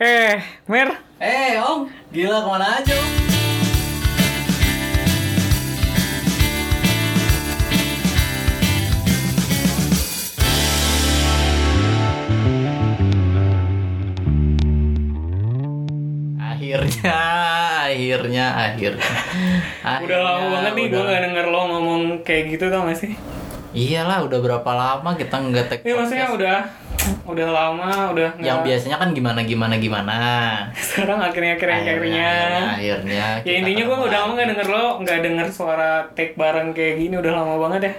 Eh, Mer, Eh, Om, gila ke mana aja, Om? Akhirnya, akhirnya, akhirnya. udah lama banget nih gue gak denger lo ngomong kayak gitu tau gak sih? Iyalah, udah berapa lama kita nggak take Iya maksudnya udah udah lama, udah Yang nggak- biasanya kan gimana gimana gimana. sekarang akhirnya akhirnya akhirnya. akhirnya. Ya kita intinya gue udah lama gak denger lo, gak denger suara take bareng kayak gini udah lama banget ya.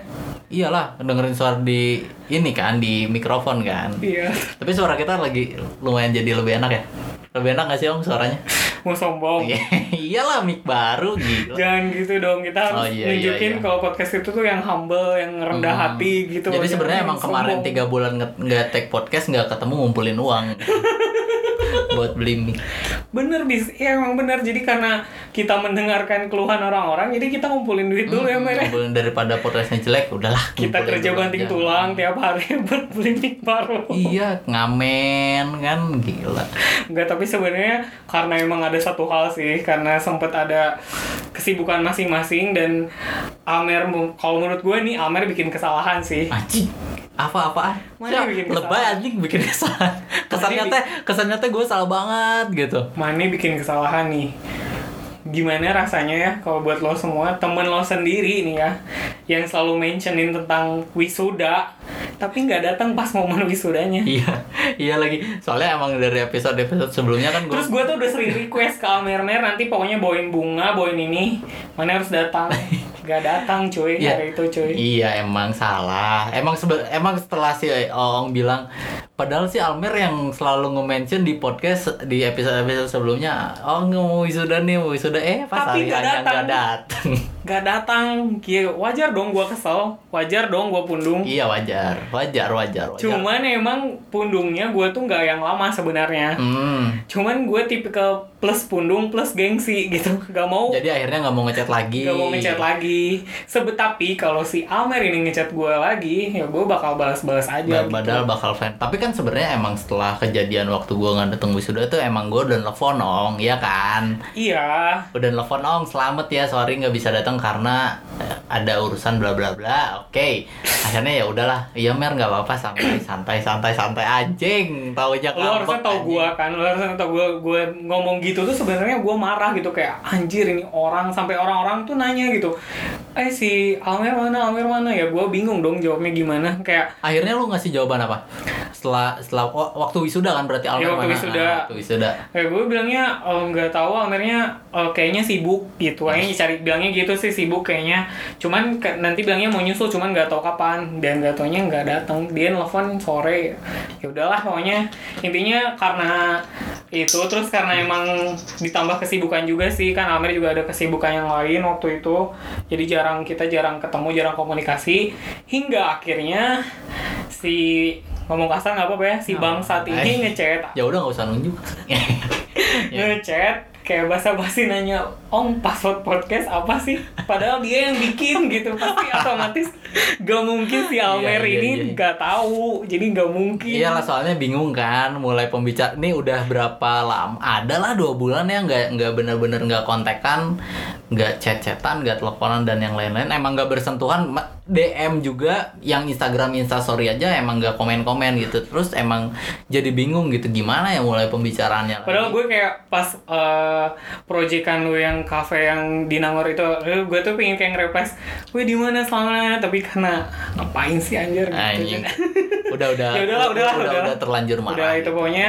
Iyalah, dengerin suara di ini kan di mikrofon kan. Iya. Tapi suara kita lagi lumayan jadi lebih enak ya. Lebih enak gak sih om suaranya? Mau sombong. Iya, Iyalah mic baru gila. Jangan gitu dong, kita harus Oh, iya, iya, nunjukin iya. kalau podcast itu tuh yang humble, yang rendah Hmm. hati gitu. Jadi sebenarnya emang kemarin tiga bulan nggak take podcast nggak ketemu ngumpulin uang buat beli mic. Bener bis, ya emang bener. Jadi karena kita mendengarkan keluhan orang-orang, jadi kita ngumpulin duit dulu ya Hmm, Mer. ya. ngumpulin daripada podcastnya jelek, udahlah. Kita kerja banting aja. tulang tiap hari buat beli mic baru. Iya, ngamen kan gila. Enggak, tapi sebenarnya karena emang ada satu hal sih, karena sempet ada kesibukan masing-masing dan Amer, kalau menurut gue nih Amer bikin kesalahan sih. Anjing. Apa-apaan? Mana bikin lebay anjing bikin kesalahan. Kesannya teh, kesannya teh gue salah banget gitu. Mane bikin kesalahan nih. Gimana rasanya ya kalau buat lo semua, temen lo sendiri nih ya, yang selalu mentionin tentang wisuda, tapi nggak datang pas momen wisudanya. Iya, iya lagi. Soalnya emang dari episode-episode sebelumnya kan gue Terus gue tuh udah sering request ke Mer nanti pokoknya bawain bunga, bawain ini, mana harus datang. Gak datang cuy, Iya. hari itu cuy. Iya emang salah. Emang sebe- emang setelah si Oong bilang padahal si Almer yang selalu nge-mention di podcast di episode-episode sebelumnya, oh mau wisuda nih, mau wisuda eh pas Tapi hari hanya datang. nggak datang. Gak datang, wajar dong gue kesel, wajar dong gue pundung. iya wajar, wajar, wajar, wajar. Cuman emang pundungnya gue tuh nggak yang lama sebenarnya. Hmm. Cuman gue tipikal plus pundung plus gengsi gitu, gak mau Jadi akhirnya nggak mau ngechat lagi. gak mau ngechat lagi. Sebetapi kalau si Amer ini ngechat gue lagi, ya gue bakal balas-balas aja. Ba- gitu. Padahal bakal fan. Tapi kan sebenarnya emang setelah kejadian waktu gue nggak datang wisuda tuh emang gue udah nelfon Ong, ya kan? Iya, udah nelfon Ong selamat ya sorry nggak bisa datang karena eh, ada urusan bla bla bla oke akhirnya ya udahlah iya mer nggak apa apa santai santai santai santai anjing tahu aja lo harusnya tau gue kan, lo harusnya tau gue gue ngomong gitu tuh sebenarnya gue marah gitu kayak anjir ini orang sampai orang-orang tuh nanya gitu, eh si Amer mana Amer mana? Ya gue bingung dong jawabnya gimana kayak akhirnya lu ngasih jawaban apa? Setelah setelah wa- waktu wisuda kan berarti Almer Iya, waktu mana? wisuda. Ah, waktu wisuda. Kayak gue bilangnya oh, nggak tahu Amernya oh, kayaknya sibuk gitu, kayaknya cari bilangnya gitu sih sibuk kayaknya, cuman ke- nanti bilangnya mau nyusul cuman nggak tahu kapan. Dan nggak taunya nggak datang dia nelfon sore. Ya udahlah pokoknya. Intinya karena itu terus karena emang ditambah kesibukan juga sih. Kan Amer juga ada kesibukan yang lain waktu itu. Jadi jarang kita jarang ketemu jarang komunikasi. Hingga akhirnya si ngomong kasar nggak apa-apa ya si bang saat ini ngechat. ya udah nggak usah nunjuk. Ngechat kayak basa-basi nanya om password podcast apa sih padahal dia yang bikin gitu pasti otomatis gak mungkin si Almer Iya, iya, ini iya. gak tahu jadi gak mungkin Iyalah soalnya bingung kan mulai pembicara ini udah berapa lama ada lah dua bulan ya nggak nggak bener-bener nggak kontekan nggak chat-chatan nggak teleponan dan yang lain-lain emang nggak bersentuhan DM juga yang Instagram Instastory aja emang nggak komen-komen gitu terus emang jadi bingung gitu gimana ya mulai pembicaraannya Padahal lagi. gue kayak pas uh, proyekan lu yang cafe yang di Nangor itu, eh, gue tuh pengen kayak nge-request, gue di mana selama tapi karena ngapain sih anjir? Gitu. Anjing. udah udah. Ya udahlah, udahlah, udah, udahlah. udah terlanjur marah udah itu pokoknya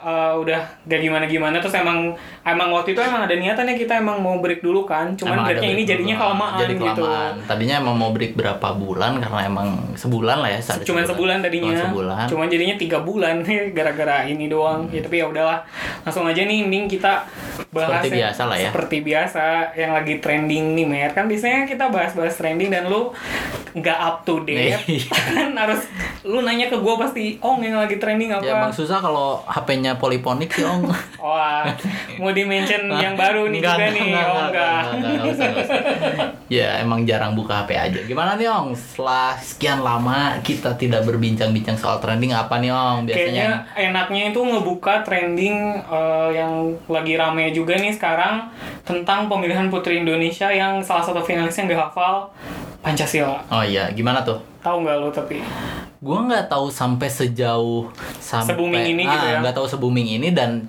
uh, udah gak gimana gimana terus emang emang waktu itu emang ada niatan ya kita emang mau break dulu kan. Cuman Emang breaknya ini break jadinya dulu. kelamaan jadi gitu. kelamaan. Tadinya emang mau break berapa bulan karena emang sebulan lah ya cuman sebulan tadinya. Cuman sebulan. Cuman jadinya tiga bulan gara-gara ini doang. Ya tapi ya udahlah. Langsung aja nih mending kita bahas Seperti yang- biasa lah ya. seperti biasa yang lagi trending nih Mer kan biasanya kita bahas-bahas trending dan lu nggak up to date Nih. kan harus lu nanya ke gue pasti Ong yang lagi trending apa Ya emang susah kalau HP-nya poliponik sih Ong. Wah, mau di mention yang baru nih juga nih, oh enggak. enggak, enggak, enggak usah. Ya emang jarang buka HP aja. Gimana nih Ong? Setelah sekian lama kita tidak berbincang-bincang soal trending apa nih Ong? Kayaknya Biasanya enaknya itu ngebuka trending eh, yang lagi rame juga nih sekarang tentang pemilihan Putri Indonesia yang salah satu finalisnya nggak hafal Pancasila. Oh iya, gimana tuh? Tahu nggak lu tapi? Gua nggak tahu sampai sejauh sampai Se-booming ini gitu ah, ya? nggak tahu se-booming ini dan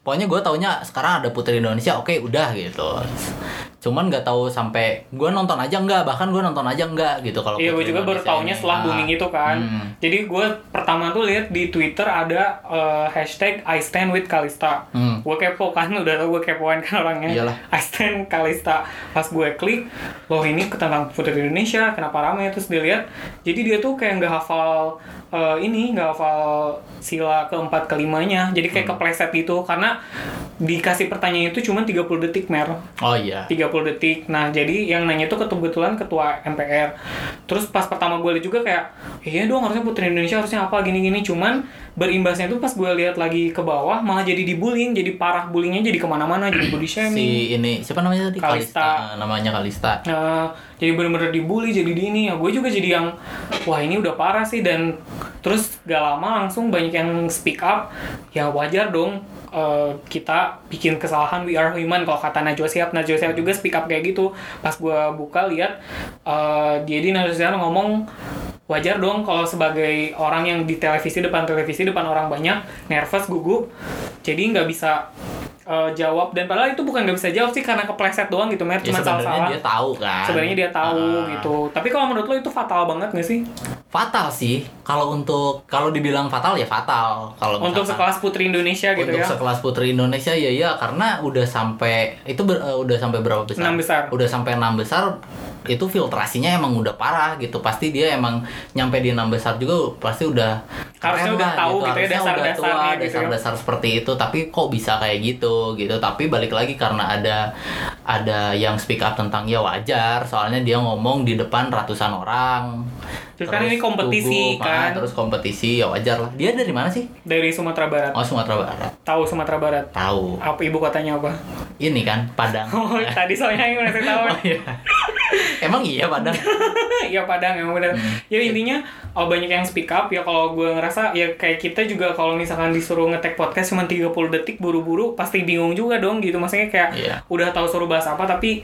pokoknya gue taunya sekarang ada Putri Indonesia, oke udah gitu. Cuman nggak tahu sampai gue nonton aja enggak, bahkan gue nonton aja enggak gitu kalau Iya, gue juga baru taunya setelah Ah. booming itu kan. Hmm. Jadi gue pertama tuh lihat di Twitter ada eh, hashtag I stand with Kalista. Hmm. Gue kepo kan, udah tau gue kepoan kan orangnya. Iyalah. Stand Kalista. Pas gue klik, loh ini tentang Putri Indonesia, kenapa ramai? Terus dilihat, jadi dia tuh kayak nggak hafal eh, ini, nggak hafal sila keempat kelimanya. Jadi Hmm. kayak kepleset gitu, karena dikasih pertanyaan itu cuma 30 detik, Mer. Oh iya. 30 detik. Nah, jadi yang nanya itu kebetulan ketua MPR. Terus pas pertama gue liat juga kayak, iya dong harusnya Putri Indonesia harusnya apa gini-gini. Cuman berimbasnya itu pas gue lihat lagi ke bawah malah jadi dibullying, jadi parah bullyingnya jadi ke mana-mana, jadi body shaming. Si ini siapa namanya tadi? Kalista. Ah, namanya Kalista. Nah, jadi bener-bener dibully jadi di ini. Ya gue juga jadi yang wah ini udah parah sih. Dan terus gak lama langsung banyak yang speak up. Ya wajar dong eh, kita bikin kesalahan we are human. Kalau kata Najwa Shihab Najwa Shihab juga speak up kayak gitu. Pas gue buka lihat eh, dia di Najwa Shihab ngomong wajar dong kalau sebagai orang yang di televisi depan televisi depan orang banyak nervous gugup. Jadi nggak bisa eh, jawab dan padahal itu bukan nggak bisa jawab sih karena kepleset doang gitu mer Ya cuma sebenarnya salah-salah dia tahu kan. sebenarnya dia tahu Ah. gitu tapi kalau menurut lo itu fatal banget gak sih Fatal sih. Kalau untuk kalau dibilang fatal ya fatal. Kalau untuk misalkan- sekelas putri Indonesia gitu untuk ya sekelas putri Indonesia ya ya karena udah sampai itu ber- eh, udah sampai berapa besar? Enam besar. Udah sampai enam besar itu filtrasinya emang udah parah gitu. Pasti dia emang nyampe di enam besar juga pasti udah Harusnya keren udah lah tahu gitu ya, Harusnya udah tua, gitu ya. dasar-dasar seperti itu. Tapi kok bisa kayak gitu gitu. Tapi balik lagi karena ada ada yang speak up tentang ya wajar. Soalnya dia ngomong di depan ratusan orang. Terus kan ini kompetisi, gugup, kan? terus kompetisi ya wajar lah. Dia dari mana sih? dari Sumatera Barat Oh Sumatera Barat. tahu Sumatera Barat Tahu. apa ibu kotanya apa Ini kan Padang. oh tadi soalnya yang ngasih tahu Oh iya. Emang iya Padang. Iya Padang emang benar. Hmm. Ya intinya oh, banyak yang speak up ya kalau gue ngerasa ya kayak kita juga kalau misalkan disuruh ngetek podcast cuma 30 detik buru-buru pasti bingung juga dong gitu. Maksudnya kayak Iya. udah tahu suruh bahas apa tapi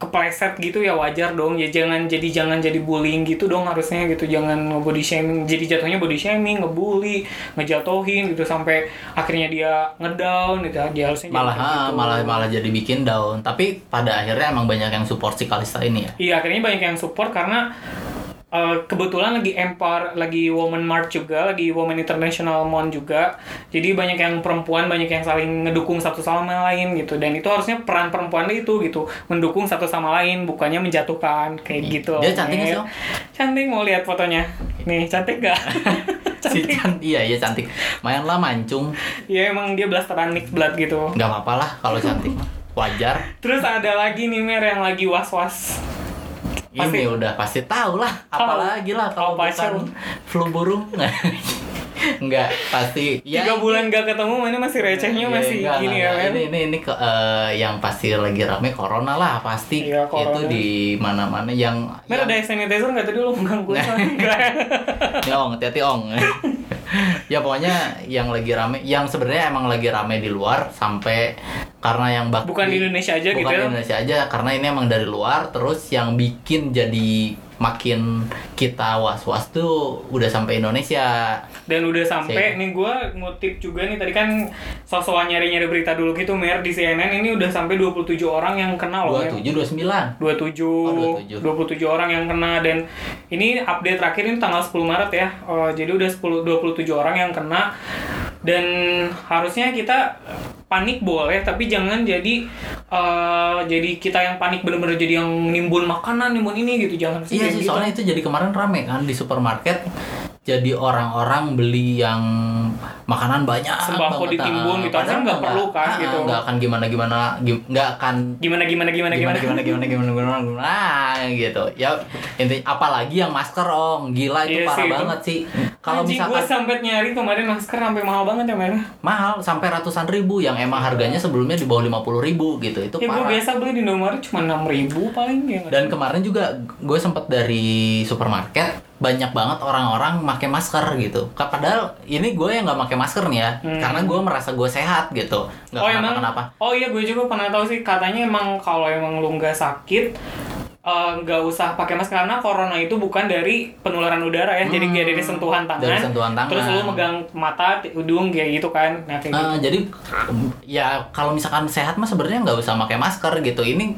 kepleset gitu ya wajar dong ya jangan jadi jangan jadi bullying gitu dong harusnya gitu jangan nge-body shaming jadi jatuhnya body shaming ngebully ngejatohin gitu sampai akhirnya dia ngedown gitu dia harusnya Malah ah, gitu. malah malah jadi bikin down. Tapi pada akhirnya emang banyak yang support si Kalista ini ya. Iya, akhirnya banyak yang support karena uh, kebetulan lagi empar, lagi Women March juga, lagi Women International Month juga. Jadi banyak yang perempuan, banyak yang saling ngedukung satu sama lain gitu. Dan itu harusnya peran perempuan itu gitu, mendukung satu sama lain, bukannya menjatuhkan kayak gitu. Dia cantik sih. Om? Cantik mau lihat fotonya. Nih, cantik gak? Si cantik. Can- iya iya cantik. Mayan lah mancung. Iya, emang dia blasteran mixed blood gitu. Nggak apa-apa lah kalau cantik. Wajar. Terus ada lagi nih Mer yang lagi was-was. Pasti- Ini udah pasti tahu lah. Apalagi lah kalau bukan sih? flu burung. Enggak, pasti. Ya, Tiga bulan gak ketemu, mana masih recehnya Iya, masih enggak, gini enggak, ya, men. Ini ini ini ke- eh, yang pasti lagi rame corona lah pasti. Iya, corona. Itu di mana-mana yang Mer yang- ada sanitizer nggak tadi lu megang gue? Ya ong, hati-hati ong. ya pokoknya yang lagi rame, yang sebenarnya emang lagi rame di luar sampai karena yang bak Bukan di Indonesia aja bukan gitu ya? Indonesia aja karena ini emang dari luar terus yang bikin jadi makin kita was-was tuh udah sampai Indonesia. Dan udah sampai nih gue ngutip juga nih tadi kan sosok nyari-nyari berita dulu gitu Mer di CNN ini udah sampai 27 orang yang kena loh. Mer. 27 29. 27, Oh, 27 orang yang kena dan ini update terakhir ini tanggal 10 Maret ya. Eh, jadi udah 10 27 orang yang kena dan harusnya kita panik boleh tapi jangan jadi eh, jadi kita yang panik bener-bener jadi yang nimbun makanan nimbun ini gitu jangan Iya sih gitu. soalnya itu jadi kemarin rame kan di supermarket jadi orang-orang beli yang makanan banyak Sembako ditimbun ah. gitu, harusnya Padahal nggak perlu kan, ah, gitu. nggak akan gimana gimana nggak akan Gimana gimana gimana gimana gimana. gimana gimana gimana gimana ah, gitu ya intinya apalagi yang masker om gila itu Iya parah banget sih kalau misalkan gue sampai nyari kemarin masker sampai mahal banget ya merah. mahal sampai ratusan ribu yang emang harganya sebelumnya di bawah lima puluh ribu gitu itu Ya gue parah biasa beli di Indomaret cuma enam ribu paling ya. dan kemarin juga gue sempet dari supermarket banyak banget orang-orang pakai masker gitu. Padahal ini gue yang nggak pakai masker nih ya Hmm. karena gue merasa gue sehat gitu. Nggak oh kenapa emang? Kenapa oh iya gue juga pernah tahu sih. Katanya emang kalau emang lu nggak sakit eh, nggak usah pakai masker karena corona itu bukan dari penularan udara ya. Jadi Hmm. kayak dari sentuhan tangan. Dari sentuhan tangan. terus lu megang mata hidung kayak gitu kan. Nah kayak gitu. Eh, jadi ya kalau misalkan sehat mah sebenarnya nggak usah pakai masker gitu. Ini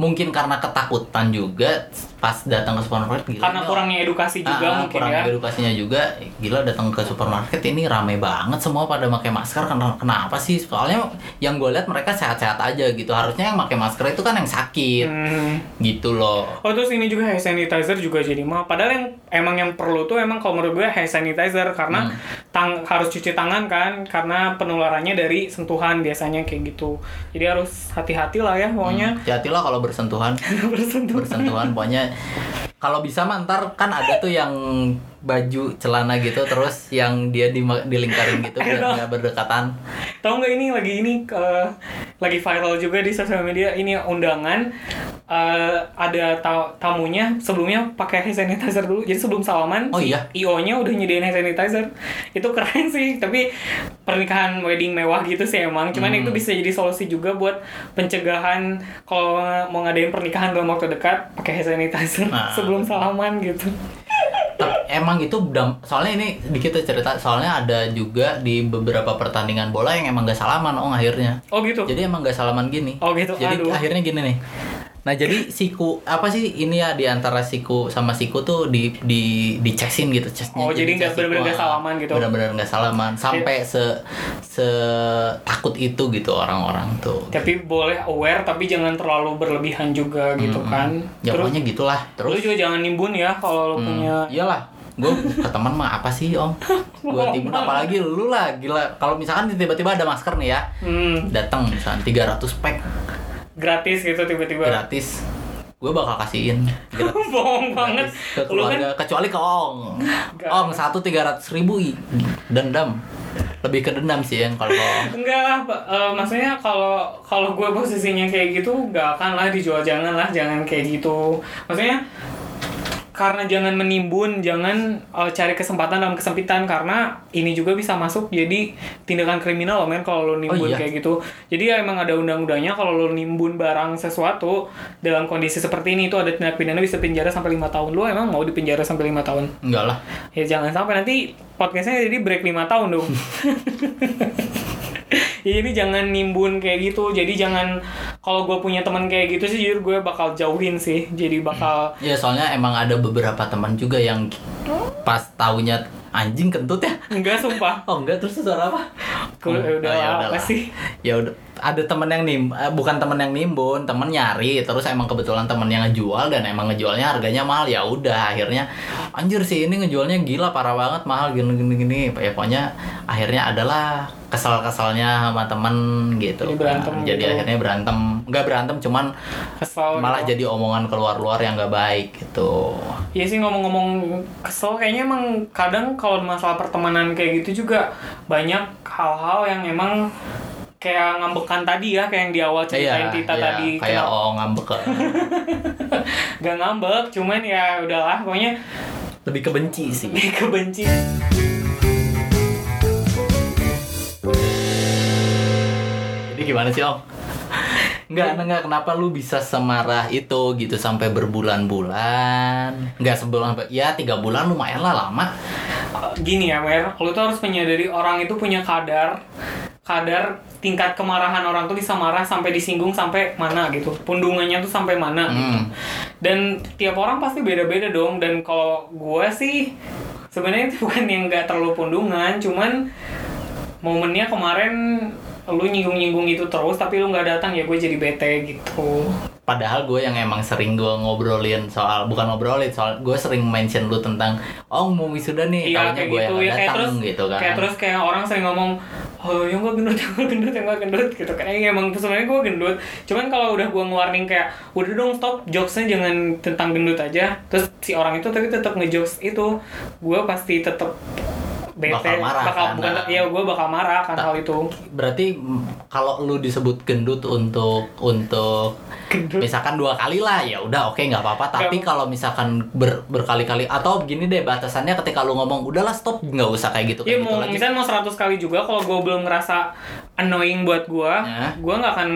mungkin karena ketakutan juga pas datang ke supermarket gila karena kurangnya edukasi juga Ah, mungkin kurang ya edukasinya juga gila datang ke supermarket ini rame banget semua pada pakai masker karena kenapa sih soalnya yang gue lihat mereka sehat-sehat aja gitu harusnya yang pakai masker itu kan yang sakit Hmm. gitu loh Oh terus ini juga hand sanitizer juga jadi mahal. Padahal yang emang yang perlu tuh emang kalau menurut gue hand sanitizer karena Hmm. tang harus cuci tangan kan karena penularannya dari sentuhan biasanya kayak gitu. Jadi harus hati-hati lah ya pokoknya. hati-hatilah kalau bersentuhan. Bersentuhan. bersentuhan pokoknya. Kalau bisa mah ntar kan ada tuh yang baju celana gitu terus yang dia di dilingkarin gitu biar nggak berdekatan. Tahu nggak ini lagi ini eh, lagi viral juga di sosial media ini undangan eh, ada ta- tamunya sebelumnya pakai hand sanitizer dulu. Jadi sebelum salaman Oh iya? IO-nya udah nyediain hand sanitizer. Itu keren sih, tapi pernikahan wedding mewah gitu sih emang. Cuman Hmm. itu bisa jadi solusi juga buat pencegahan kalau mau ngadain pernikahan dalam waktu dekat pakai hand sanitizer Nah. sebelum salaman gitu. Emang itu soalnya ini dikit cerita soalnya ada juga di beberapa pertandingan bola yang emang gak salaman oh akhirnya Oh gitu. jadi emang gak salaman gini Oh gitu. jadi Aduh. akhirnya gini nih nah jadi siku apa sih ini ya di antara siku sama siku tuh di di dicesin gitu chestnya. Oh, jadi nggak siku, nggak salaman gitu. bener-bener nggak salaman sampai se se takut itu gitu orang-orang tuh. Tapi boleh aware tapi jangan terlalu berlebihan juga gitu kan. ya Terus pokoknya gitulah. lu terus juga jangan nimbun ya kalau lu Hmm, punya iyalah. Gue ke teman mah apa sih om? Gue timbun apalagi lu lah gila. Kalau misalkan tiba-tiba ada masker nih ya hmm, datang misalnya 300 pack gratis gitu tiba-tiba. gratis gue bakal kasihin gratis Bohong banget. ke kan keluarga kecuali ke Ong. Ong satu tiga ratus ribu dendam lebih ke dendam sih yang kalau Enggak lah. Eh, maksudnya kalau kalau gue posisinya kayak gitu, nggak akan lah dijual jangan lah, jangan kayak gitu. Maksudnya karena jangan menimbun, jangan eh, cari kesempatan dalam kesempitan karena ini juga bisa masuk jadi tindakan kriminal loh men kalau lo nimbun iya? kayak gitu. Jadi ya emang ada undang-undangnya kalau lo nimbun barang sesuatu dalam kondisi seperti ini itu ada tindak pidana bisa penjara sampai lima tahun. Lo emang mau dipenjara sampai lima tahun? enggak lah Ya jangan sampai nanti podcastnya jadi break 5 tahun dong. ya, jadi jangan nimbun kayak gitu. Jadi jangan kalau gue punya teman kayak gitu sih jujur gue bakal jauhin sih. Jadi bakal ya soalnya emang ada beberapa teman juga yang pas taunya anjing kentut ya enggak sumpah. oh enggak terus suara apa Gue Oh, udah ya apa sih? ya udah ada temen yang nim eh, bukan temen yang nimbun temen nyari terus emang kebetulan temen yang ngejual dan emang ngejualnya harganya mahal ya udah akhirnya anjir sih ini ngejualnya gila parah banget mahal gini gini gini ya pokoknya akhirnya adalah kesal kesalnya sama temen gitu Jadi berantem Nah, jadi gitu. akhirnya berantem nggak berantem cuman Kesel. malah gitu. jadi omongan keluar luar yang nggak baik gitu Iya sih ngomong-ngomong kesel kayaknya emang kadang kalau masalah pertemanan kayak gitu juga banyak hal-hal yang emang kayak ngambekan tadi ya kayak yang di awal ceritain Tita iya, tadi kayak kenapa- oh ngambek gak ngambek cuman ya udahlah pokoknya lebih kebenci sih lebih kebenci Jadi gimana sih om? Enggak, enggak kenapa lu bisa semarah itu gitu sampai berbulan-bulan? Enggak sebulan, ya tiga bulan lumayan lah lama. gini ya Mer, lu tuh harus menyadari orang itu punya kadar kadar tingkat kemarahan orang tuh bisa marah sampai disinggung sampai mana gitu. Pundungannya tuh sampai mana gitu. Hmm. dan tiap orang pasti beda-beda dong. Dan kalau gue sih sebenarnya itu bukan yang nggak terlalu pundungan. Cuman momennya kemarin lu nyinggung-nyinggung itu terus tapi lu nggak datang ya gue jadi bete gitu. Padahal gue yang emang sering gue ngobrolin soal bukan ngobrolin soal gue sering mention lu tentang oh mau wisuda nih Iya kayak gue gitu. yang ya datang terus gitu kan. kayak terus kayak orang sering ngomong oh yang gue gendut yang gue gendut yang gue gendut gitu kan. Ya, emang sebenarnya gue gendut. Cuman kalau udah gue ngewarning kayak udah dong stop jokesnya jangan tentang gendut aja. Terus si orang itu tapi tetap ngejokes itu. Gue pasti tetap bete Bakal marah bakal kan? bukan ya gue bakal marah kan hal itu. berarti mm, kalau lu disebut gendut untuk untuk gendut? misalkan dua kali lah ya udah oke nggak apa-apa. Tapi kalau misalkan ber- berkali-kali atau gini deh batasannya ketika lu ngomong udahlah stop nggak usah kayak gitu Iya kayak gitu mau lagi. misalnya mau 100 kali juga kalau gue belum ngerasa annoying buat gue, Ya. gue nggak akan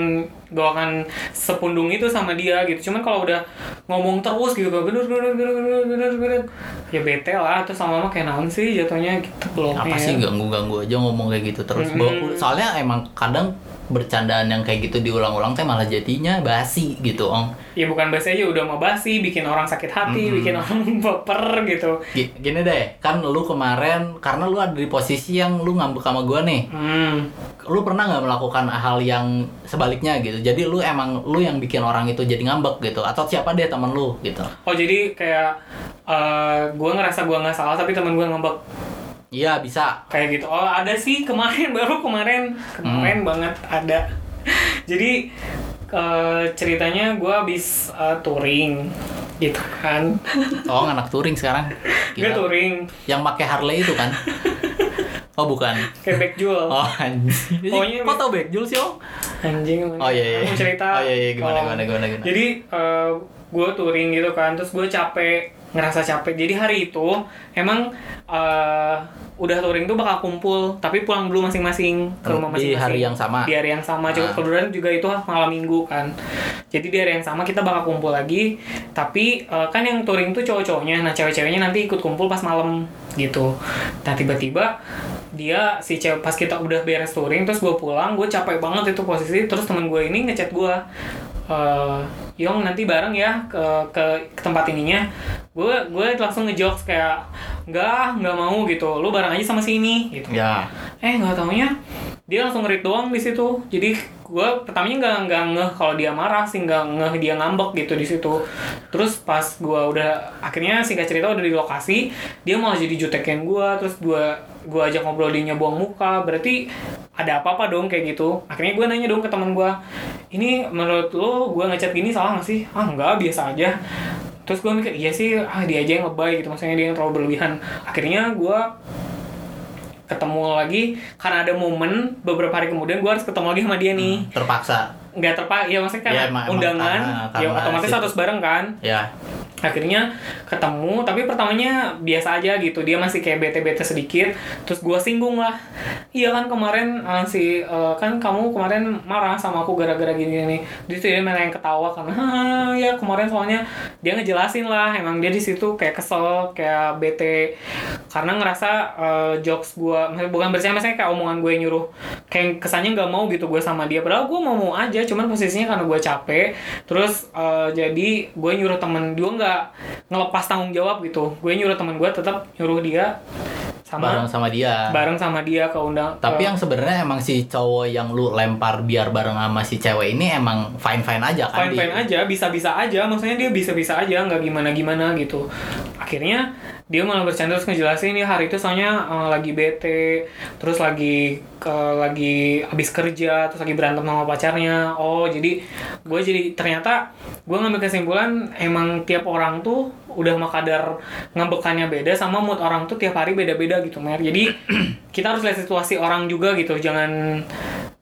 gue akan sepundung itu sama dia gitu. Cuman kalau udah ngomong terus gitu, gendut gendut gendut gendut gendut gendut, ya bete lah. Terus sama mama kayak naon sih jatuhnya gitu belum apa sih ganggu-ganggu aja ngomong kayak gitu terus Mm-mm. Bawa- soalnya emang kadang bercandaan yang kayak gitu diulang-ulang teh malah jadinya basi gitu ong Ya bukan basi aja udah mau basi, bikin orang sakit hati, Mm-mm. bikin orang baper gitu. Gi- gini deh kan lu kemarin karena lu ada di posisi yang lu ngambek sama gua nih Hmm. lu pernah nggak melakukan hal yang sebaliknya gitu jadi lu emang lu yang bikin orang itu jadi ngambek gitu atau siapa deh temen lu gitu Oh jadi kayak eh gue ngerasa gue nggak salah tapi teman gue ngambek iya bisa. Kayak gitu. Oh ada sih kemarin baru kemarin. Kemarin banget ada. Jadi eh, ceritanya gue habis eh, touring gitu kan. Oh anak touring sekarang? Gue touring. Yang pakai Harley itu kan? Oh bukan. Kayak backjul oh anjing. Pokoknya- kok tau Backjul sih om? Anjing Oh, iya, iya. Aku cerita Oh, iya, iya. Gimana, kalau- gimana, gimana, gimana? jadi gue touring gitu kan. Terus gue capek ngerasa capek. Jadi hari itu emang eh, udah touring tuh bakal kumpul tapi pulang dulu masing-masing ke rumah Di masing-masing. hari yang sama? di hari yang sama. Juga kebetulan juga itu malam minggu kan. Jadi di hari yang sama kita bakal kumpul lagi tapi eh, kan yang touring tuh cowok-cowoknya. Nah cewek-ceweknya nanti ikut kumpul pas malam gitu. Nah tiba-tiba dia si cewek pas kita udah beres touring terus gue pulang gue capek banget itu posisi terus temen gue ini ngechat gue eh Yong nanti bareng ya ke ke, ke tempat ininya. Gue gue langsung ngejokes kayak enggak nggak mau gitu. Lu bareng aja sama sini gitu. Ya. Eh nggak taunya. Dia langsung ngerit doang di situ. Jadi gue pertamanya nggak nggak ngeh kalau dia marah sih nggak ngeh dia ngambek gitu di situ. Terus pas gue udah akhirnya singkat cerita udah di lokasi dia malah jadi jutekin gue terus gue gue ajak ngobrol dia buang muka berarti ada apa-apa dong kayak gitu. Akhirnya gue nanya dong ke teman gue ini menurut lo gue ngechat gini salah nggak sih? Ah nggak biasa aja. Terus gue mikir iya sih ah dia aja yang lebay gitu. Maksudnya dia yang terlalu berlebihan. Akhirnya gue ketemu lagi karena ada momen beberapa hari kemudian gue harus ketemu lagi sama dia nih. Terpaksa. Nggak terpak ya maksudnya karena Ya, emang- undangan karena- ya karena otomatis situ. harus bareng kan? Ya akhirnya ketemu tapi pertamanya biasa aja gitu. Dia masih kayak bete-bete sedikit. Terus gue singgung lah. Iya kan kemarin eh, si eh, kan kamu kemarin marah sama aku gara-gara gini nih di situ dia malah yang ketawa karena "Hah, ya kemarin soalnya dia ngejelasin lah. Emang dia di situ kayak kesel kayak bete. Karena ngerasa eh, jokes gue bukan bercanda misalnya kayak omongan gue nyuruh. Kayak kesannya nggak mau gitu gue sama dia. Padahal gue mau mau aja cuman posisinya karena gue capek. Terus eh, jadi gue nyuruh temen gue nggak ngelepas tanggung jawab gitu. Gue nyuruh temen gue tetap nyuruh dia sama bareng sama dia. bareng sama dia ke undang tapi ke- yang sebenarnya emang si cowok yang lu lempar biar bareng sama si cewek ini emang fine fine aja kan fine fine aja bisa bisa aja. Maksudnya dia bisa bisa aja nggak gimana gimana gitu. Akhirnya dia malah bercanda terus ngejelasin ya hari itu soalnya eh, lagi bete terus lagi ke lagi habis kerja terus lagi berantem sama pacarnya. Oh jadi gue jadi ternyata gue ngambil kesimpulan emang tiap orang tuh udah mah kadar ngambekannya beda sama mood orang tuh tiap hari beda-beda gitu mer. Jadi kita harus lihat situasi orang juga gitu. Jangan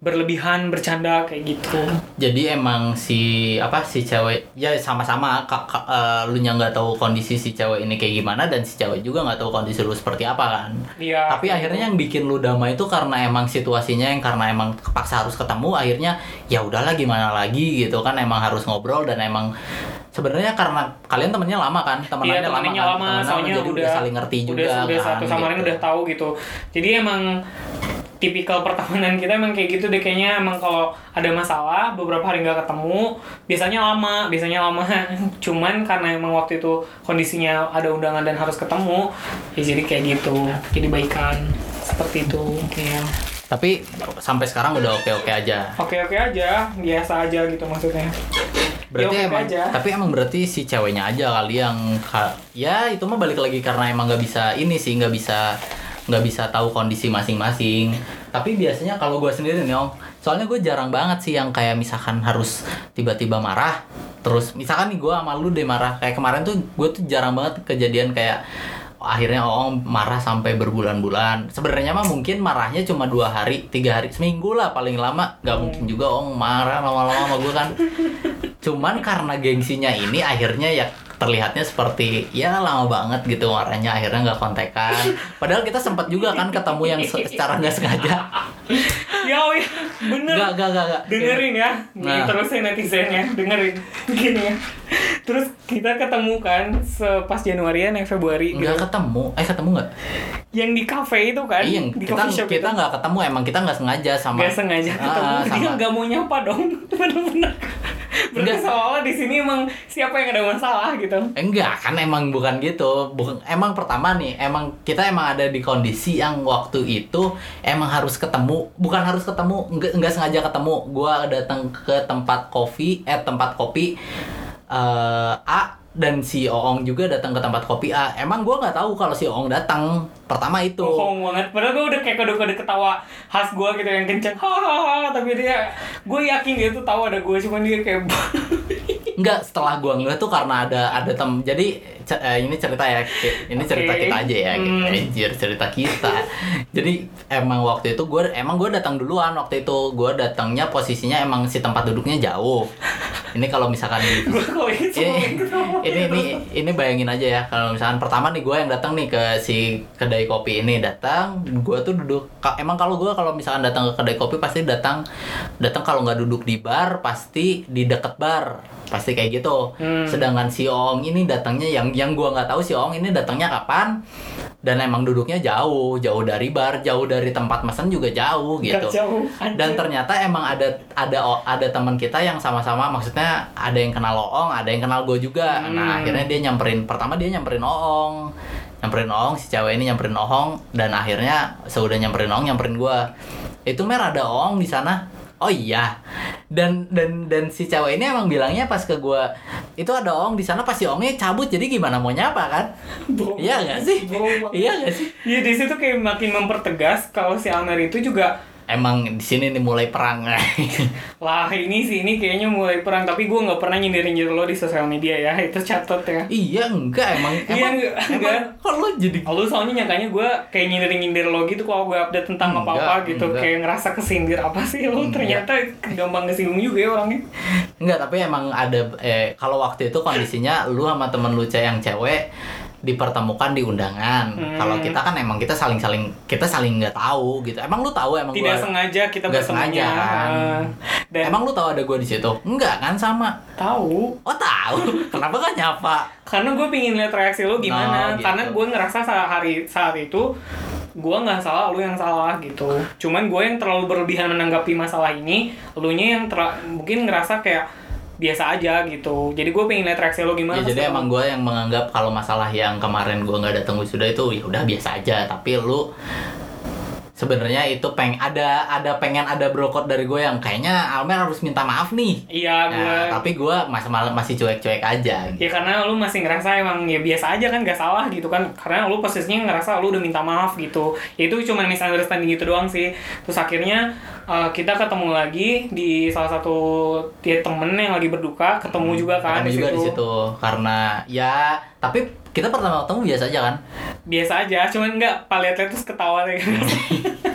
berlebihan bercanda kayak gitu. Jadi emang si apa si cewek ya sama-sama kak kak, eh, lu nya nggak tahu kondisi si cewek ini kayak gimana dan si cewek juga nggak tahu kondisi lu seperti apa kan? Iya. tapi akhirnya yang bikin lu damai itu karena emang situasinya yang karena emang kepaksa harus ketemu akhirnya ya udahlah gimana lagi? gitu kan. Emang harus ngobrol dan emang sebenarnya karena kalian temennya lama kan temenannya Iya temennya kan? lama, Temenan soalnya jadi udah, saling ngerti juga udah, udah kan, satu sama lain gitu. udah tahu gitu. Jadi emang tipikal pertemanan kita emang kayak gitu deh kayaknya emang kalau ada masalah beberapa hari nggak ketemu biasanya lama biasanya lama cuman karena emang waktu itu kondisinya ada undangan dan harus ketemu ya jadi kayak gitu jadi baikan seperti itu ya tapi sampai sekarang udah oke oke aja. Oke oke aja biasa aja gitu maksudnya. Berarti oke emang aja. tapi emang berarti si ceweknya aja kali yang ya itu mah balik lagi karena emang nggak bisa ini sih nggak bisa nggak bisa tahu kondisi masing-masing. Tapi biasanya kalau gue sendiri nih om soalnya gue jarang banget sih yang kayak misalkan harus tiba-tiba marah. Terus misalkan nih gue sama lu deh marah kayak kemarin tuh gue tuh jarang banget kejadian kayak akhirnya Oong marah sampai berbulan-bulan. Sebenarnya mah mungkin marahnya cuma dua hari tiga hari seminggu lah paling lama. Nggak mungkin juga Oong marah lama-lama sama gue kan. Cuman karena gengsinya ini akhirnya ya terlihatnya seperti ya lama banget gitu marahnya akhirnya nggak kontekan. Padahal kita sempat juga kan ketemu yang se- secara nggak sengaja. Ya oh ya bener. Nggak nggak nggak nggak. Dengerin ya Nah. terus ya netizennya dengerin gini ya. Terus kita ketemu kan sepas Januarian yang Februari nggak gitu. ketemu. Eh ketemu nggak? Yang di cafe itu kan iya di kita coffee shop kita nggak ketemu emang kita nggak sengaja sama Gak sengaja Ah, ketemu dia sama. nggak mau nyapa dong bener-bener berarti seolah di sini emang siapa yang ada masalah gitu Enggak, kan emang bukan gitu. Bukan emang pertama nih, emang kita emang ada di kondisi yang waktu itu emang harus ketemu, bukan harus ketemu, enggak, enggak sengaja ketemu. Gua datang ke tempat kopi, eh tempat kopi eh A dan si Oong juga datang ke tempat kopi A. Emang gua nggak tahu kalau si Oong datang. Pertama itu. bohong banget padahal gue udah kayak kode-kode ketawa khas gue gitu yang kenceng hahaha tapi dia gue yakin dia tuh tahu ada gue cuman dia kayak Enggak, setelah gua ngeliat tuh karena ada ada tem jadi eh, ini cerita ya ini cerita Oke. kita aja ya. Hmm. Anjir, cerita kita. Jadi emang waktu itu gue emang gue datang duluan waktu itu. Gue datangnya posisinya emang si tempat duduknya jauh. Ini kalau misalkan ini ini, ini ini bayangin aja ya. Kalau misalkan pertama nih gue yang datang nih ke si kedai kopi ini datang gue tuh duduk. Emang kalau gue kalau misalkan datang ke kedai kopi pasti datang datang kalau nggak duduk di bar pasti di deket bar. Pasti kayak gitu. Hmm. sedangkan si Ong ini datangnya yang yang gue nggak tahu si Ong ini datangnya kapan? Dan emang duduknya jauh jauh dari bar jauh dari tempat mesen juga jauh Gak gitu. jauh anjir. dan ternyata emang ada ada ada teman kita yang sama-sama maksudnya ada yang kenal Oong ada yang kenal gue juga. Hmm. nah akhirnya dia nyamperin pertama dia nyamperin Oong nyamperin Oong si cewek ini nyamperin Oong dan akhirnya seudah nyamperin Oong nyamperin gue itu mer ada Oong di sana oh iya. Dan dan dan si cewek ini emang bilangnya pas ke gue itu ada Oong di sana. Pasti Oongnya cabut jadi gimana? Mau nyapa kan? Iya gak sih? iya gak sih? Iya di situ kayak makin mempertegas kalau si Amer itu juga emang di sini nih mulai perang lah ini sih ini kayaknya mulai perang tapi gue nggak pernah nyindir nyindir lo di sosial media ya itu catat ya. Iya enggak emang Iya, emang enggak, emang enggak. kok lo jadi Lo soalnya nyangkanya gue kayak nyindir nyindir lo gitu kalau gue update tentang Enggak, apa-apa gitu enggak. kayak ngerasa kesindir apa sih lo Enggak. ternyata gampang kesinggung juga ya orangnya. enggak tapi emang ada eh kalau waktu itu kondisinya lu sama temen lu yang cewek dipertemukan di undangan. Hmm. Kalau kita kan emang kita saling-saling kita saling nggak tahu gitu. Emang lu tahu emang Tidak gua sengaja kita Nggak sengaja, kan. Ah, Dan Emang lu tahu ada gua di situ? Enggak kan sama. tahu Oh tahu. Kenapa gak nyapa? karena gue pingin lihat reaksi lo gimana Oh, gitu. karena gue ngerasa saat hari saat itu gue nggak salah lu yang salah gitu cuman gue yang terlalu berlebihan menanggapi masalah ini lu nya yang ter- mungkin ngerasa kayak biasa aja gitu jadi gue pengen lihat reaksi lo gimana Ya, jadi emang gue yang menganggap kalau masalah yang kemarin gue nggak datang wisuda itu ya udah biasa aja. Tapi lu sebenarnya itu peng ada ada pengen ada brokot dari gue yang kayaknya Almer harus minta maaf nih. iya gue Nah, tapi gue masih masih cuek-cuek aja. ya karena lu masih ngerasa emang ya biasa aja kan gak salah gitu kan karena lu posisinya ngerasa lu udah minta maaf gitu ya itu cuma misunderstanding gitu doang sih terus akhirnya uh, kita ketemu lagi di salah satu dia temen yang lagi berduka ketemu juga kan Hmm, Ketemu juga di situ karena ya tapi kita pertama ketemu biasa aja kan. biasa aja cuman nggak palihat terus ketawa gitu.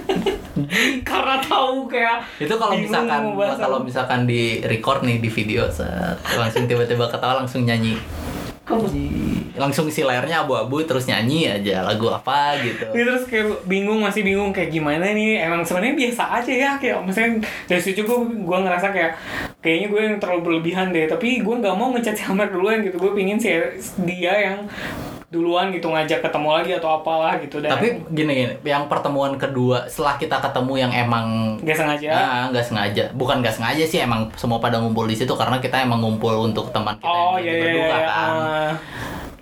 karena tahu kayak Itu kalau misalkan kalau misalkan di record nih di video set, langsung tiba-tiba ketawa langsung nyanyi. Langsung si layarnya abu-abu terus nyanyi aja lagu apa gitu. Ini terus kayak bingung masih bingung kayak gimana nih. Emang sebenarnya biasa aja ya kayak misalnya dari situ gue gue ngerasa kayak kayaknya gue yang terlalu berlebihan deh. Tapi gue nggak mau ngechat si Amar duluan gitu. Gue pingin si dia yang duluan gitu ngajak ketemu lagi atau apalah gitu dan Tapi gini gini, yang pertemuan kedua setelah kita ketemu yang emang nggak sengaja Ah, nggak sengaja, bukan nggak sengaja sih emang semua pada ngumpul di situ karena kita emang ngumpul untuk teman kita oh yang iya lagi iya iya kan. ah.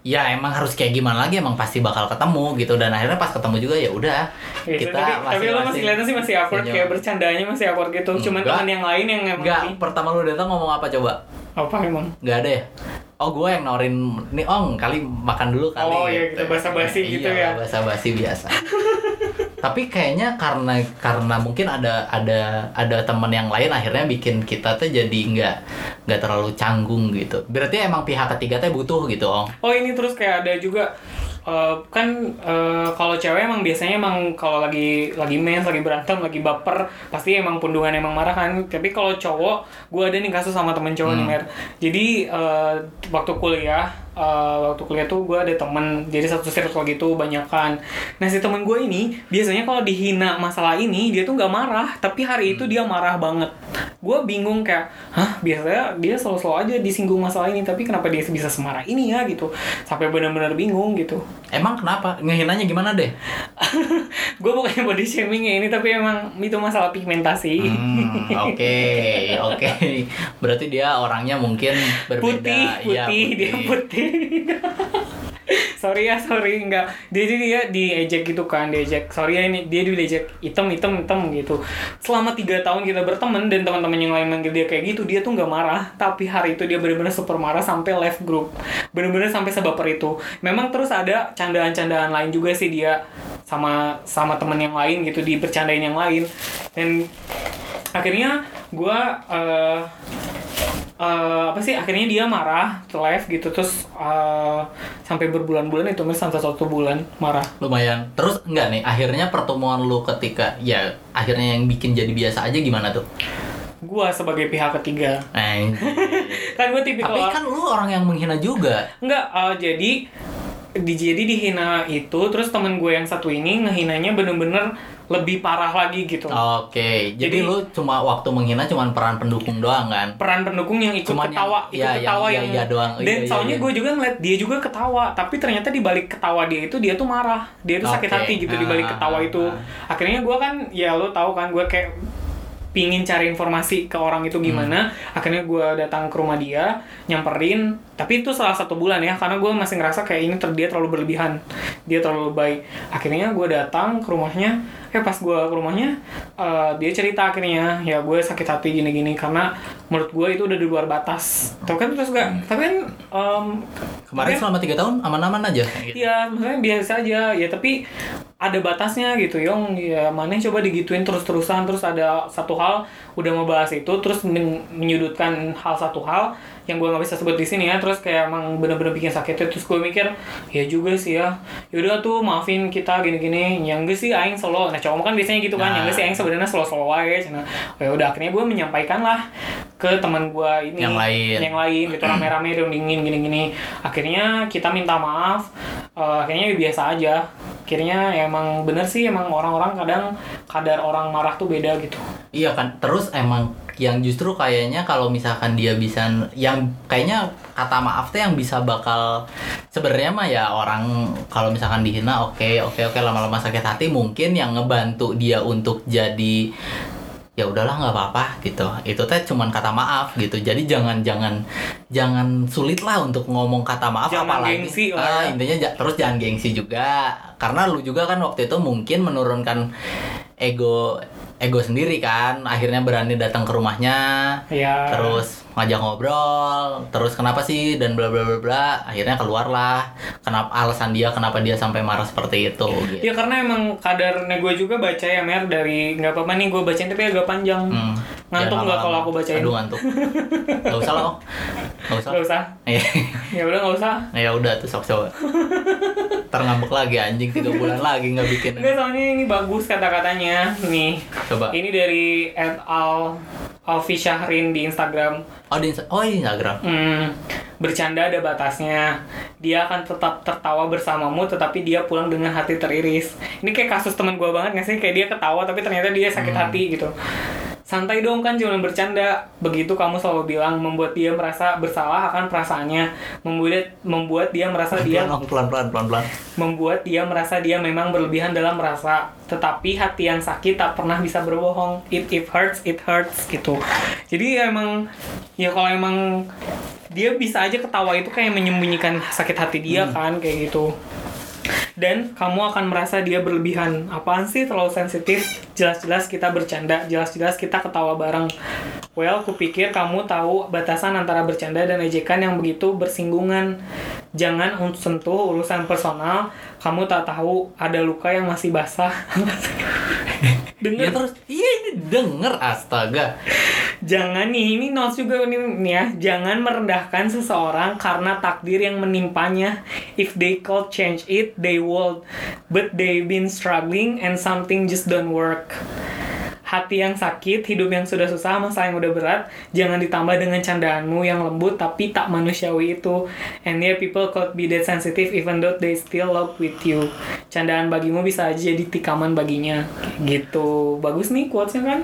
Ya emang harus kayak gimana lagi emang pasti bakal ketemu gitu dan akhirnya pas ketemu juga ya udah Gitu, kita tapi, tapi lo masih kelihatan sih masih awkward senyum. kayak bercandanya masih awkward gitu cuman teman yang lain yang emang Enggak, pertama lu datang ngomong apa coba? Apa emang? nggak ada ya oh gue yang nawarin nih ong kali makan dulu kali Oh, iya, gitu, basa-basi gitu ya. basa basi biasa tapi kayaknya karena karena mungkin ada ada ada teman yang lain akhirnya bikin kita tuh jadi nggak nggak terlalu canggung gitu. Berarti emang pihak ketiga tuh butuh gitu ong Oh ini terus kayak ada juga eh, kan eh, kalau cewek emang biasanya emang kalau lagi lagi mens lagi berantem lagi baper pasti emang pundungan emang marah kan. Tapi kalau cowok gue ada nih kasus sama temen cowok nih mer. Jadi eh, waktu kuliah eh, waktu kuliah tuh gue ada temen. Jadi satu circle gitu banyak kan nah si temen gue ini biasanya kalau dihina masalah ini dia tuh nggak marah. Tapi hari itu dia marah banget gue bingung kayak hah biasanya dia selalu-selalu aja disinggung masalah ini tapi kenapa dia bisa semarah ini ya? Gitu. Sampai benar-benar bingung gitu. Emang kenapa? Ngehinanya gimana deh? Gue bukannya body shaming ya ini tapi emang itu masalah pigmentasi. Hmm, oke oke. Berarti dia orangnya mungkin berbeda. Putih putih Iya, dia putih sorry ya sorry enggak. Dia jadi dia diejek gitu kan diejek sorry ya ini dia diejek hitam hitam hitam gitu. Selama tiga tahun kita berteman dan teman-teman yang lain manggil dia kayak gitu dia tuh nggak marah. Tapi hari itu dia benar-benar super marah sampai left group. Benar-benar sampai sebaper itu. Memang terus ada candaan-candaan lain juga sih dia sama sama temen yang lain gitu di bercandain yang lain. Dan akhirnya gue eh apa sih akhirnya dia marah live gitu terus eh, sampai berbulan-bulan itu mas sampai satu bulan marah. Lumayan. Terus enggak nih akhirnya pertemuan lu ketika ya akhirnya yang bikin jadi biasa aja gimana tuh? Gue sebagai pihak ketiga. Eh, kan gue tipikal tapi kan lu orang yang menghina juga. Enggak, eh, jadi di jadi dihina itu terus temen gue yang satu ini ngehinanya bener-bener lebih parah lagi gitu Oke, jadi, Jadi- lu cuma waktu menghina cuma peran pendukung doang kan? peran pendukung yang ikut Cuman ketawa yang- ikut iya, yang- ketawa iya, yang, iya doang. dan Iya, iya, soalnya iya. gue juga ngeliat dia juga ketawa tapi ternyata di balik ketawa dia itu dia tuh marah dia tuh sakit Oke. hati gitu di balik Ah, ketawa ah, itu akhirnya gue kan ya lo tahu kan gue kayak pingin cari informasi ke orang itu gimana Hmm. akhirnya gue datang ke rumah dia nyamperin tapi itu salah satu bulan ya karena gue masih ngerasa kayak ini ter dia terlalu berlebihan dia terlalu baik akhirnya gue datang ke rumahnya eh pas gue ke rumahnya eh, dia cerita akhirnya ya gue sakit hati gini-gini karena menurut gue itu udah di luar batas tapi kan terus gak tapi kan em, Kemarin tapi kan- selama tiga tahun aman-aman aja. Gitu. Iya, maksudnya biasa aja. Ya tapi ada batasnya gitu, Yong. Ya mana coba digituin terus-terusan terus ada satu hal udah ngebahas itu terus men- menyudutkan hal satu hal yang gue nggak bisa sebut di sini ya terus kayak emang bener-bener bikin sakit terus gue mikir ya juga sih ya yaudah tuh maafin kita gini-gini yang enggak sih aing solo nah cowok kan biasanya gitu kan Nah. yang enggak sih aing sebenarnya solo-solo aja cina ya udah akhirnya gue menyampaikan lah ke teman gue ini Yang lain. yang lain gitu rame-rame dingin gini-gini akhirnya kita minta maaf Eh, akhirnya ya biasa aja akhirnya ya emang bener sih emang orang-orang kadang kadar orang marah tuh beda gitu Iya kan. Terus emang yang justru kayaknya kalau misalkan dia bisa yang kayaknya kata maaf tuh yang bisa bakal sebenarnya mah ya orang kalau misalkan dihina oke oke oke lama-lama sakit hati mungkin yang ngebantu dia untuk jadi ya udahlah nggak apa-apa gitu. Itu teh cuman kata maaf gitu. Jadi jangan jangan jangan sulit lah untuk ngomong kata maaf Jangan apalagi gengsi lah Ah, ya. intinya terus jangan gengsi juga. Karena lu juga kan waktu itu mungkin menurunkan ego ego sendiri kan akhirnya berani datang ke rumahnya ya terus ngajak ngobrol terus kenapa sih dan bla bla bla bla akhirnya keluarlah kenapa alasan dia kenapa dia sampai marah seperti itu gitu. ya karena emang kadarnya gue juga baca ya mer dari nggak apa-apa nih gue bacain tapi agak panjang Hmm. Ngantuk Jangan nggak kalau aku bacain? Aduh ngantuk. Gak usah Om. Gak usah. nggak usah Iya. ya udah nggak usah ya udah tuh sok coba. Ntar ngambek lagi anjing tiga bulan lagi nggak bikin. Enggak soalnya ini bagus kata-katanya nih Coba. ini dari Ed Al Alfi Syahrin di Instagram Oh di, Insta- oh, Instagram. Hmm, bercanda ada batasnya. Dia akan tetap tertawa bersamamu, tetapi dia pulang dengan hati teriris. Ini kayak kasus teman gue banget nggak sih? Kayak dia ketawa, tapi ternyata dia sakit hati gitu. Santai dong kan cuma bercanda. Begitu kamu selalu bilang membuat dia merasa bersalah akan perasaannya, membuat membuat dia merasa dia Pelan, pelan pelan pelan pelan. membuat dia merasa dia memang berlebihan dalam merasa. Tetapi hati yang sakit tak pernah bisa berbohong. It if hurts it hurts gitu. Jadi ya emang ya kalau emang dia bisa aja ketawa itu kayak menyembunyikan sakit hati dia kan kayak gitu dan kamu akan merasa dia berlebihan. Apaan sih terlalu sensitif? Jelas-jelas kita bercanda. Jelas-jelas kita ketawa bareng. Well kupikir kamu tahu batasan antara bercanda dan ejekan yang begitu bersinggungan. Jangan un- sentuh urusan personal. Kamu tak tahu ada luka yang masih basah Ya denger terus iya ini denger astaga. Jangan nih, ini notes juga nih, nih ya. Jangan merendahkan seseorang karena takdir yang menimpanya. If they could change it, they would. But they've been struggling and something just don't work. Hati yang sakit, hidup yang sudah susah, masalah yang udah berat, jangan ditambah dengan candaanmu yang lembut tapi tak manusiawi itu. And yeah, people could be that sensitive even though they still love with you. Candaan bagimu bisa aja jadi tikaman baginya. Gitu. Bagus nih quotes-nya kan?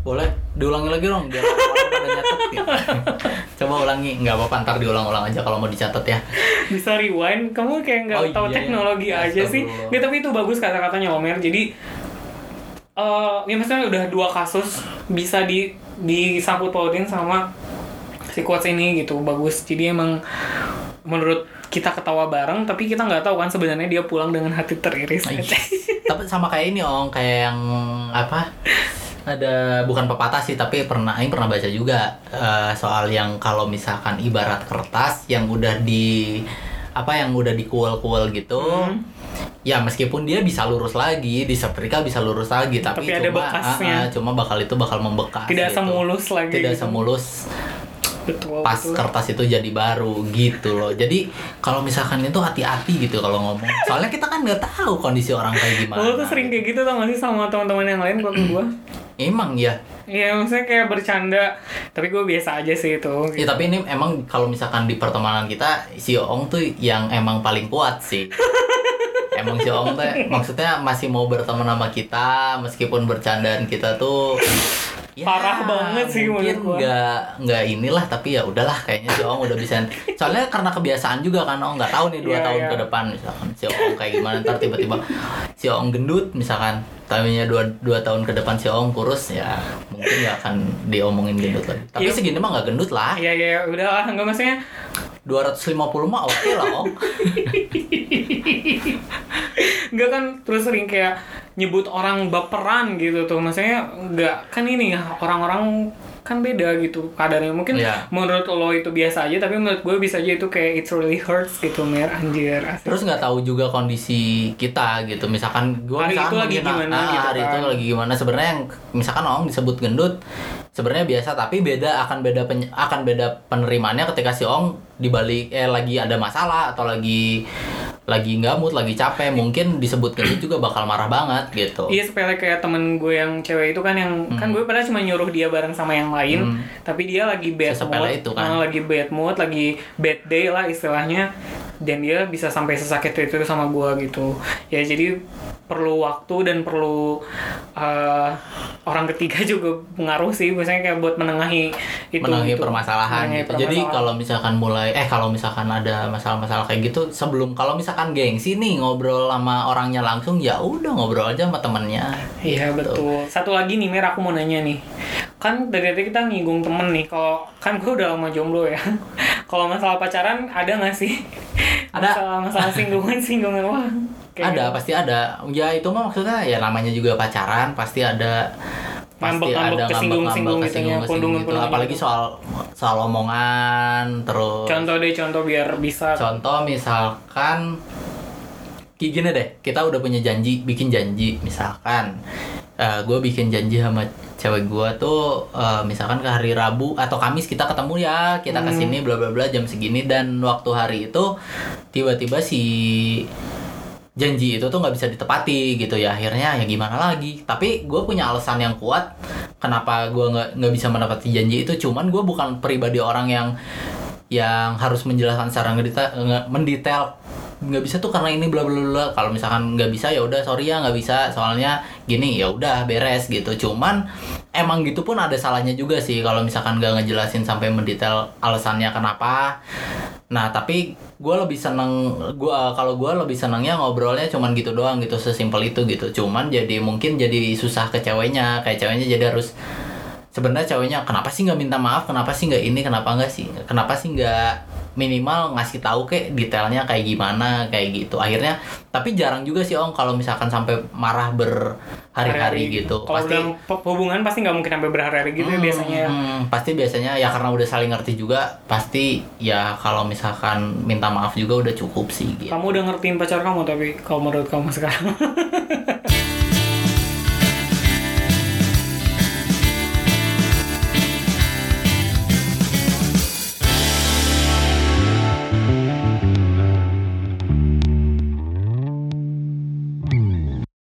Boleh diulangi lagi dong biar orang pada nyatet gitu. Coba ulangi, nggak apa-apa ntar diulang-ulang aja kalau mau dicatat ya. bisa rewind kamu kayak nggak Oh, tahu iya, teknologi iya. aja sih Astagfirullah. Nggak, tapi itu bagus kata-katanya Omer jadi eh ya maksudnya udah dua kasus bisa di disangkut pautin sama si quotes ini gitu bagus. Jadi emang menurut kita ketawa bareng tapi kita nggak tahu kan sebenarnya dia pulang dengan hati teriris. Ih, tapi sama kayak ini ong kayak yang apa ada bukan pepatah sih tapi pernah ini pernah baca juga eh, soal yang kalau misalkan ibarat kertas yang udah di apa yang udah dikuel-kuel gitu Hmm. Ya meskipun dia bisa lurus lagi disetrika bisa lurus lagi tapi, Tapi ada cuma bekasnya. ah, ah, cuma bakal itu bakal membekas tidak gitu. semulus lagi tidak gitu. semulus betul pas betul. kertas itu jadi baru gitu loh jadi kalau misalkan itu hati-hati gitu kalau ngomong soalnya kita kan nggak tahu kondisi orang kayak gimana Lo tuh sering kayak gitu tau gak sih sama teman-teman yang lain kalau ke gue emang ya Iya maksudnya kayak bercanda. Tapi gue biasa aja sih itu. Ya tapi ini emang kalau misalkan di pertemanan kita si Ong tuh yang emang paling kuat sih. Emang si Ong tuh maksudnya masih mau berteman sama kita meskipun bercandaan kita tuh ya, Parah banget sih mungkin nggak nggak inilah tapi ya udahlah kayaknya si Ong udah bisa. Soalnya karena kebiasaan juga kan Ong nggak tahu nih dua Iya, tahun iya. ke depan misalkan si Ong kayak gimana ntar tiba-tiba si Ong gendut misalkan tahunya dua, dua tahun ke depan si Ong kurus ya mungkin nggak akan diomongin gendut lagi. Tapi Iya. segini mah nggak gendut lah. Iya iya udah lah. Nggak maksudnya 250 mah oke lah Ong nggak kan terus sering kayak nyebut orang baperan gitu tuh. Maksudnya nggak kan ini orang-orang kan beda gitu kadarnya mungkin Iya. menurut lo itu biasa aja tapi menurut gue bisa aja itu kayak it really hurts gitu mer anjir asli. terus nggak tahu juga kondisi kita gitu misalkan gue Hari misalkan itu lagi gimana ah, gitu hari kan. itu lagi gimana sebenarnya yang misalkan orang disebut gendut sebenarnya biasa tapi beda akan beda peny- akan beda penerimaannya ketika si Ong dibalik eh lagi ada masalah atau lagi lagi nggak mood lagi capek mungkin disebut gendut juga bakal marah banget gitu. Iya sepele kayak temen gue yang cewek itu kan yang kan gue padahal cuma nyuruh dia bareng sama yang lain Hmm. tapi dia lagi bad Sesepele mood. itu kan. eh, lagi bad mood lagi bad day lah istilahnya. Dan dia bisa sampai sesakit itu sama gue gitu. Ya jadi perlu waktu dan perlu eh, orang ketiga juga pengaruh sih biasanya kayak buat menengahi itu menangani gitu. permasalahan Menengahi gitu. Jadi permasalahan. kalau misalkan mulai eh kalau misalkan ada masalah-masalah kayak gitu sebelum kalau misalkan gengsi nih ngobrol sama orangnya langsung ya udah ngobrol aja sama temennya. Iya betul. Satu lagi nih Mer, aku mau nanya nih. Kan dari tadi kita nginggung temen nih. Kalau kan gue udah lama jomblo ya. Kalau masalah pacaran ada nggak sih? Ada. Masalah masalah singgungan singgungan wah. kayak ada gitu. pasti ada. Ya itu mah maksudnya ya namanya juga pacaran pasti ada pasti Ngambek-ngambek, ada kesinggung-singgung gitu ya, kesinggung-kesinggung pundung-pundung gitu. Apalagi gitu. soal soal omongan terus Contoh deh contoh biar bisa. Contoh misalkan kayak gini deh, kita udah punya janji, bikin janji misalkan gue bikin janji sama cewek gue tuh eh, misalkan ke hari Rabu atau Kamis kita ketemu ya kita Hmm. ke sini bla bla bla jam segini dan waktu hari itu tiba-tiba si janji itu tuh nggak bisa ditepati gitu ya. Akhirnya ya gimana lagi? Tapi gue punya alasan yang kuat kenapa gue nggak nggak bisa menepati janji itu. Cuman gue bukan pribadi orang yang yang harus menjelaskan secara ngedita- nge- mendetail. Nggak bisa tuh karena ini bla bla bla. Kalau misalkan nggak bisa ya udah sorry ya nggak bisa. Soalnya gini ya udah beres gitu. Cuman emang gitu pun ada salahnya juga sih. Kalau misalkan nggak ngejelasin sampai mendetail alasannya kenapa nah tapi gue lebih seneng gua kalau gue lebih senengnya ngobrolnya cuman gitu doang gitu sesimpel itu gitu. Cuman jadi mungkin jadi susah ke ceweknya kayak ceweknya jadi harus sebenarnya cowoknya kenapa sih nggak minta maaf? Kenapa sih nggak ini? Kenapa nggak sih? Kenapa sih nggak minimal ngasih tahu kayak detailnya kayak gimana kayak gitu. Akhirnya tapi jarang juga sih om kalau misalkan sampai marah berhari-hari gitu. Kalau pasti hubungan pasti nggak mungkin sampai berhari-hari gitu ya Hmm, biasanya. hmm, pasti biasanya ya karena udah saling ngerti juga pasti ya kalau misalkan minta maaf juga udah cukup sih gitu. Kamu udah ngertiin pacar kamu tapi kalau menurut kamu sekarang